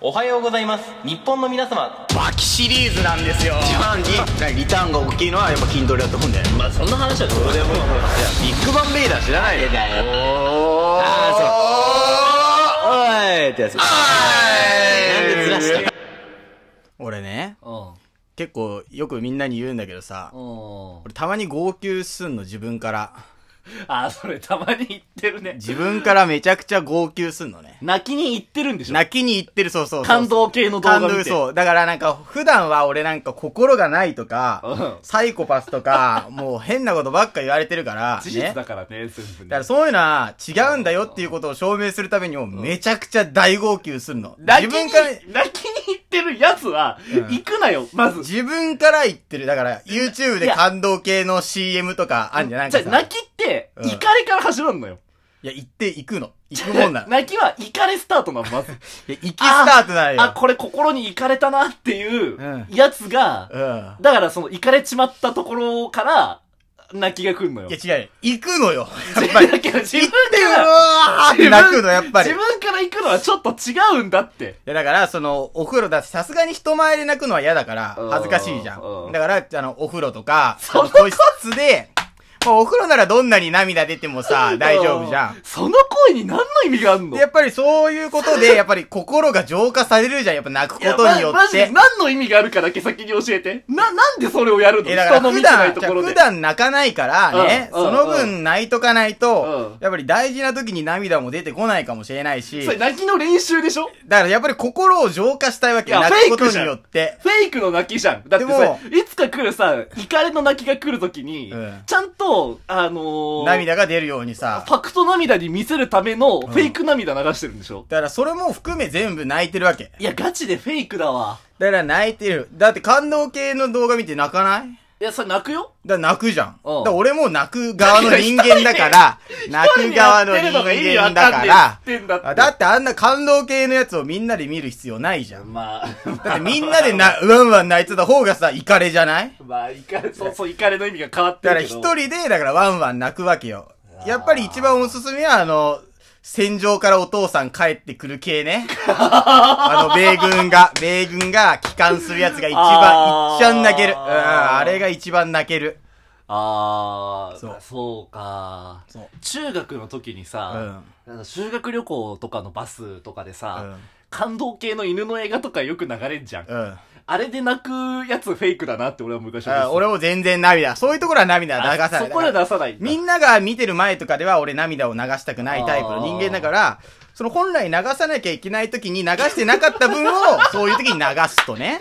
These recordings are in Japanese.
おはようございます。日本の皆様。バキシリーズなんですよ。一番にリターンが大きいのはやっぱ筋トレだと思うんだよまあそんな話はどうでもいいビッグバンベイダー知らないよだよおーおいってやつ。なんでずらした？俺ねうん。結構よくみんなに言うんだけどさうん。俺たまに号泣すんの自分から あ、それたまに言ってるね。自分からめちゃくちゃ号泣すんのね泣きに行ってるんでしょ？泣きに行ってるそうそうそう感動系の動画見て。感動そう。だからなんか、普段は俺なんか心がないとか、うんサイコパスとか、もう変なことばっか言われてるから、事実ね。だからね、全部だねからそういうのは違うんだよっていうことを証明するためにもめちゃくちゃ大号泣するの。泣きに自分から、、泣きに行ってるやつは、うん行くなよ、まず。自分から言ってる。だから、YouTube で感動系の CM とかあんじゃんなんじゃあ、かさ。泣きって、うん怒りから始まるのよ。いや、行って、行くの。行くもんなの。い 泣きは怒りスタートなの、まず。や、行きスタートなのよ。あ、これ心に怒れたなっていううんやつが、うん。だからその怒れちまったところから、泣きが来るのよ。いや、違うよ。行くのよ。やっぱり。だけど自分行って、うから、わーって泣くの、やっぱり。自分から行くのはちょっと違うんだって。いや、だから、その、お風呂だってさすがに人前で泣くのは嫌だからうん、恥ずかしいじゃうんん。だから、あの、お風呂とか、その個室で、まあ、お風呂ならどんなに涙出てもさ、大丈夫じゃん。その声に何の意味があんの？で、やっぱりそういうことで、やっぱり心が浄化されるじゃん。やっぱ泣くことによって。何の意味があるかだけ先に教えて。な、なんでそれをやるの？え、だから普段、じゃあところで。普段泣かないからね、うんその分泣いとかないとう、やっぱり大事な時に涙も出てこないかもしれないし、それ泣きの練習でしょ？だからやっぱり心を浄化したいわけ。泣くことにフェイクじゃんよって。フェイクの泣きじゃん。だってさ、いつか来るさ、怒りの泣きが来るときに、うんちゃんと、あのー、涙が出るようにさ、ファクト涙に見せるためのフェイク涙流してるんでしょ、だからそれも含め全部泣いてるわけ。いや、ガチでフェイクだわ。だから泣いてる。だって感動系の動画見て泣かないいや、それ泣くよ？だから泣くじゃん。うんだから俺も泣く側の人間 だから、泣く側の人間だかんだってあだってあんな感動系のやつをみんなで見る必要ないじゃん。まあ、だってみんなでな、うわんわん泣いてた方がさ、イカレじゃない？まあ、怒り、そうそう、怒りの意味が変わってだから。一人で、だからワンワン泣くわけよ。やっぱり一番おすすめは、あの、戦場からお父さん帰ってくる系ね。あの、米軍が、米軍が帰還するやつが一あ番、ー一番泣ける。うん、あれが一番泣ける。あー、そうそうか。そう。中学の時にさ、なんか修学旅行とかのバスとかでさ、うん感動系の犬の映画とかよく流れんじゃん。うん。うん。あれで泣くやつフェイクだなって俺は昔思ってたあ俺も全然涙。そういうところは涙流さない。あそこで出さない。みんなが見てる前とかでは俺涙を流したくないタイプの人間だから、その本来流さなきゃいけない時に流してなかった分を、そういう時に流すとね。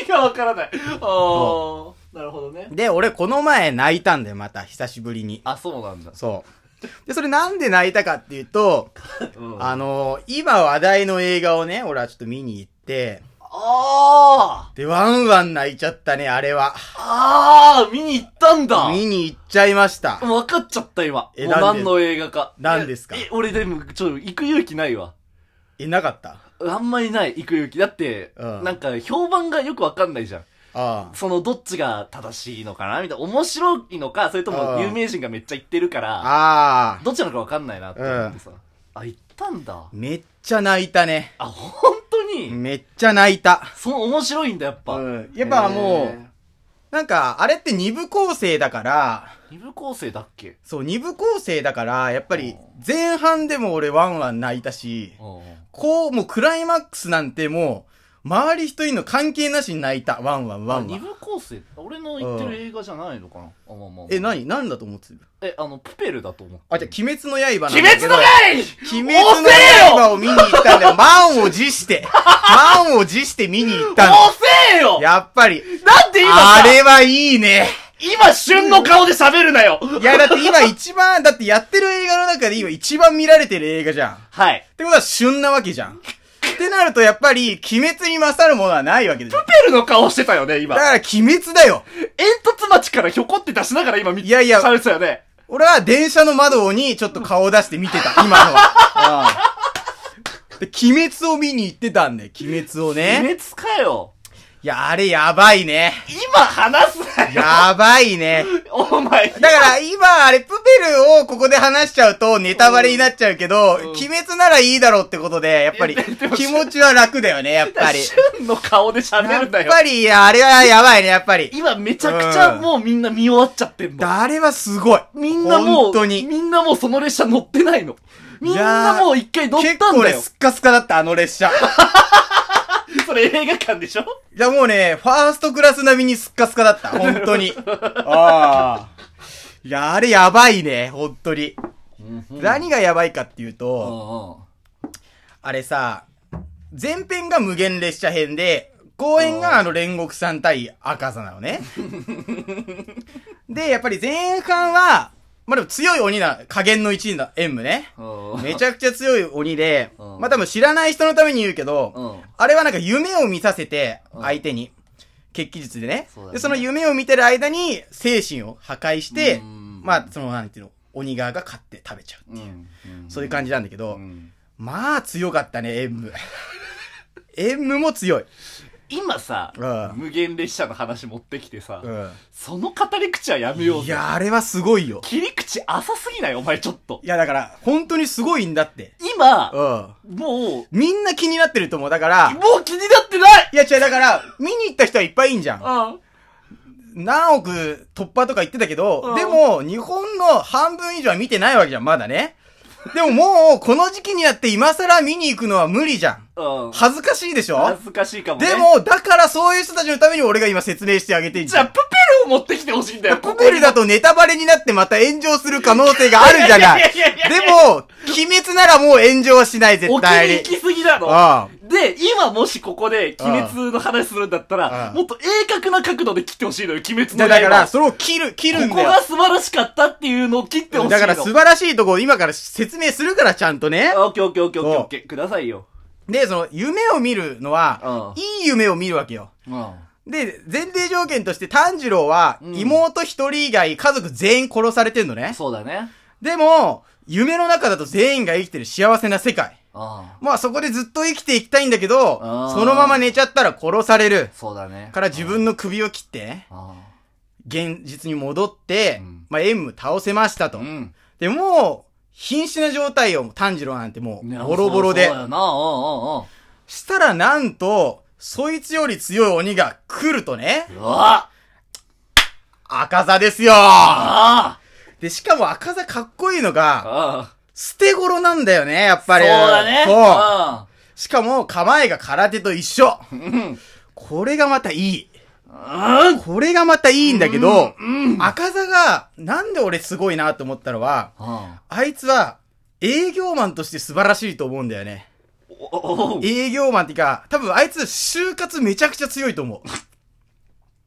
意味がわからない。あー、なるほどね。で、俺この前泣いたんだよ、また、久しぶりに。あ、そうなんだ。そう。で、それなんで泣いたかっていうと、うん、あのー、今話題の映画をね、俺はちょっと見に行って、あーで、ワンワン泣いちゃったね、あれは。あー見に行ったんだ見に行っちゃいました。分かっちゃった今。えもうなんで？何の映画か。何ですか？え、俺でも、ちょっと行く勇気ないわ。え、なかった？あんまりない、行く勇気。だって、うんなんか評判がよくわかんないじゃん。ああ。その、どっちが正しいのかな？みたいな。面白いのか、それとうんも有名人がめっちゃ言ってるから、ああ。どっちなのかわかんないなって思ってさ。あ、行ったんだ。めっちゃ泣いたね。あ、本当に、めっちゃ泣いた。その面白いんだ、やっぱ。うん。やっぱもう、なんか、あれって二部構成だから、二部構成だっけ？そう、二部構成だから、やっぱり、前半でも俺ワンワン泣いたし、うんこう、もうクライマックスなんてもう、周り一人の関係なしに泣いた。ワンワン、ワンワン。部構成俺の言ってる映画じゃないのかな？あ、まあまあまあえ、何何だと思ってる？え、あの、プペルだと思って。あ、じゃあ、鬼滅の刃なんだ鬼滅の。刃鬼滅の刃を見に行ったんだよ。満を持して。満を持して見に行った遅えよの。やっぱり。なんで今さ？あれはいいね。今旬の顔で喋るなよいや、だって今一番、だってやってる映画の中で今一番見られてる映画じゃん。っはい。てことは旬なわけじゃん。ってなるとやっぱり、鬼滅に勝るものはないわけじゃん。プペルの顔してたよね、今だ。から鬼滅だよ。煙突町からひょこって出しながら今見いやいや喋ってたよね。俺は電車の窓にちょっと顔を出して見てた、今のは。うんで、鬼滅を見に行ってたんだよ、鬼滅を鬼ね。滅かよ。いや、あれやばいね。今話すなよやばいね。お前。だから今、あれ、プペルをここで話しちゃうとネタバレになっちゃうけど、うん鬼滅ならいいだろうってことで、やっぱり気持ちは楽だよね、やっぱり。シュンの顔で喋やっるんだよ。ぱり、あれはやばいね、やっぱり。今めちゃくちゃもうみんな見終わっちゃってんの。あれはすごい。みんなもう、本当に。みんなもうその列車乗ってないの。みんなもう一回乗ったんだよ。スッカスカだった、あの列車。それ映画館でしょ？いや、もうね、ファーストクラス並みにスッカスカだった、本当に。ああ。いや、あれやばいね、本当に。何がやばいかっていうと、あれさ、前編が無限列車編で、後編があの煉獄さん対赤座なのね。で、やっぱり前半は、まあでも強い鬼な、加減の一位だ、演武ね。めちゃくちゃ強い鬼で、うん。まあ多分知らない人のために言うけど、うん。あれはなんか夢を見させて、うん。相手に。血気術でね。そね。で、その夢を見てる間に、精神を破壊してうん、まあ、その、なんていうの、鬼側が勝って食べちゃうっていう。そういう感じなんだけど、うん。まあ強かったね、演武。演武も強い。今さ、うん無限列車の話持ってきてさ、うその語り口はやめよん。うぜ。いや、あれはすごいよ。切り口浅すぎないお前ちょっとい。や、だから、本当にすごいんだって。今、うん。もみんな気になってると思う。だからう、、もう気になってないいや違う、だから、見に行った人はいっぱいいんじゃん。うん。何億突破とか言ってたけど、うんでも、日本の半分以上は見てないわけじゃん、まだね。でももう、この時期になって今更見に行くのは無理じゃん。うん。恥ずかしいでしょ？恥ずかしいかもね。で、も、だからそういう人たちのために俺が今説明してあげてんじゃん。じゃあ、プペルを持ってきてほしいんだよ。プペルだとネタバレになってまた炎上する可能性があるじゃない。いやいやいやいやでも、鬼滅ならもう炎上はしない、絶沖対に。に行き過ぎなの。あで、今もしここで鬼滅の話するんだったあら、あもっと鋭角な角度で切ってほしいのよ、鬼滅あ。の刃。だから、それを切る、切るんだよここが。素晴らしかったっていうのを切ってほしいの。だから素晴らしいとこを今から説明するから、ちゃんとね。オッケーオッケーオッケーオッケーオッケー。くださいよ。で、その、夢を見るのは、うんいい夢を見るわけよ。うん。で、前提条件として炭治郎は、うん妹一人以外家族全員殺されてんのね。そうだね。でも、夢の中だと全員が生きてる幸せな世界。ああ。まあそこでずっと生きていきたいんだけどそのまま寝ちゃったら殺される。そうだね。から自分の首を切って現実に戻って、うんまあ縁武倒せましたと。あ。うん。で、もう、瀕死な状態よ、炭治郎なんてもう、ねボロボロでそう。だよな、うんうんうん。したらなんと、そいつより強い鬼が来るとね、うわ赤座ですよあで、しかも赤座かっこいいのが、あ捨て頃なんだよね、やっぱそうり。だね。そう。しかも、構えが空手と一緒。うん。うん。これがまたいい。うん。これがまたいいんだけど、うん。赤座が、なんで俺すごいなと思ったのは、ああいつは、営業マンとして素晴らしいと思うんだよね。おお営業マンっていうか、多分あいつ、就活めちゃくちゃ強いと思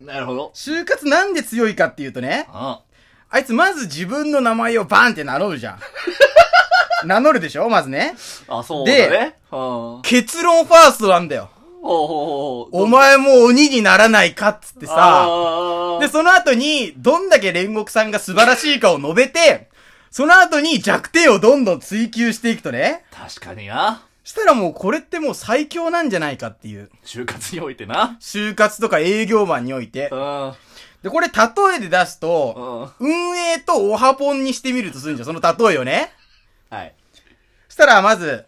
う。なるほど。就活なんで強いかっていうとね、ああいつまず自分の名前をバンって名乗るじゃん。名乗るでしょ？まずね。あ、そうだね。うん。結論ファーストなんだよ。ほうほうほう。お前もう鬼にならないかっつってさ。あで、その後に、どんだけ煉獄さんが素晴らしいかを述べて、その後に弱点をどんどん追求していくとね。確かにな。したらもうこれってもう最強なんじゃないかっていう。就活においてな。就活とか営業マンにおいてう。ん。で、これ例えで出すと、うん。運営とオハポンにしてみるとするんじゃん、その例えをね。はい。そしたらまず、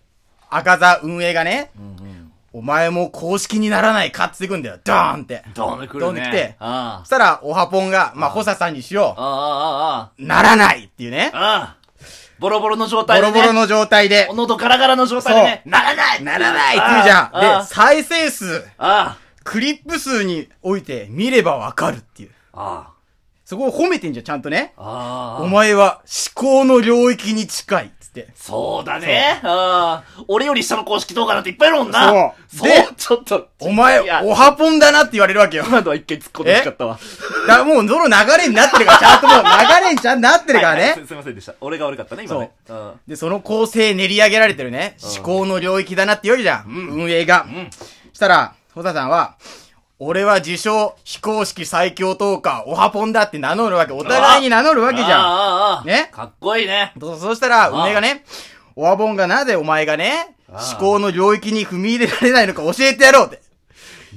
赤座運営がね、うんうん。お前も公式にならないかってくんだよ。ドーンって。どんでくるね。どんできてあそしたら、オハポンが、まあ、あホサさんにしよあ。ああ、う。ならないっていうねああ。。ああ。ボロボロの状ボ態でね。ロボロの状態で、喉ガラガラの状態でね。ならないならないって言うじゃん。ああで、再生数、あクリップ数において見ればわかるっていう。あ。あそこを褒めてんじゃん、ちゃんとね。あ。ああ。お前は思考の領域に近い。つって。そうだね。ああ。俺より下の公式動画なんていっぱいいるもんな。そうそうでちょっと。お前いや、オハポンだなって言われるわけよ。今のは一回突っ込んでほしかったわ。だからもう、どの流れになってるから、ちゃんともう流れにちゃんとなってるからねはいはいす。すいませんでした。俺が悪かったね、今ね。うん。で、その構成練り上げられてるね、うん思考の領域だなって言うわけじゃん。うん運営が。うん。したら、ホタさんは、俺は自称非公式最強トーカー、オハポンだって名乗るわけ。お互いに名乗るわけじゃん。ああああああね？かっこいいね。そそしたら、運営がね、オハポンがなぜお前がね、ああ思考の領域に踏み入れられないのか教えてやろうって。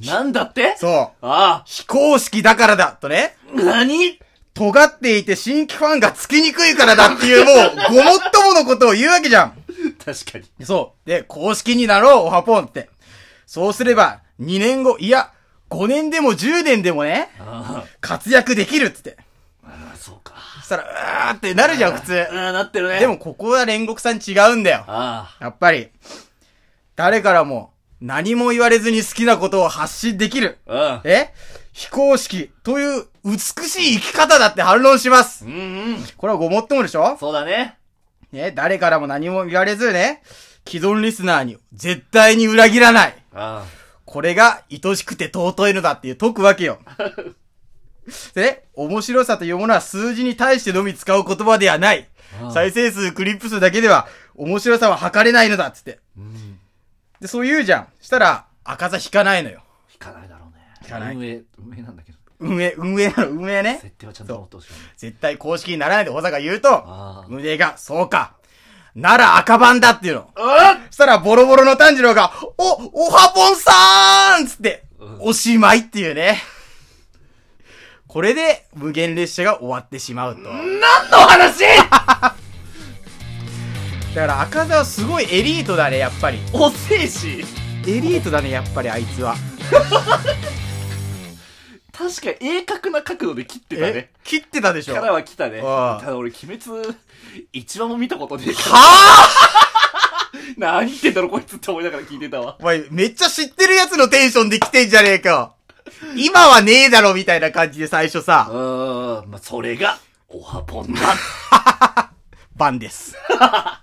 なんだって？そう。あ非公式だからだとね。あ。何？尖っていて新規ファンがつきにくいからだっていうもう、ごもっとものことを言うわけじゃん。確かに。そう。で、公式になろう、オハポンって。そうすれば、2年後、いや、5年でも10年でもね、あ活躍できるっつって。あ、ああそうか。そしたら、うーってなるじゃん、普通。ああ、なってるね。でも、ここは煉獄さん違うんだよ。あやっぱり、誰からも、何も言われずに好きなことを発信できる。あ。うん。え？非公式という美しい生き方だって反論します。うんうん。これはごもっともでしょ？そうだね。ね、誰からも何も言われずね、既存リスナーに絶対に裏切らない。あこれが愛しくて尊いのだっていう解くわけよ。で、面白さというものは数字に対してのみ使う言葉ではない。ああ再生数、クリップ数だけでは面白さは測れないのだっつって。うん。で、そう言うじゃん。したら、赤座引かないのよ。引かないだろうね。引かない運営、運営なんだけど。運営、運営なの、運営ね。設定はちゃんと持ってほしい。絶対公式にならないで保坂言うと、あ運営が、そうか。なら赤番だっていうの。あ。そしたら、ボロボロの炭治郎が、お、おはぽんさーんつって、おしまいっていうね。これで、無限列車が終わってしまうと。何の話？だから赤座はすごいエリートだね、やっぱり。お精子エリートだね、やっぱりあいつは。確かに鋭角な角度で切ってたえね。切ってたでしょ？からは来たね。ああただ俺、鬼滅、一話も見たことねえから。はぁ 何言ってんだろ、こいつって思いながら聞いてたわ。お前、めっちゃ知ってるやつのテンションで来てんじゃねえか。今はねえだろ、みたいな感じで最初うさ、ーん、まあ、それが、おはぽんだ。番です。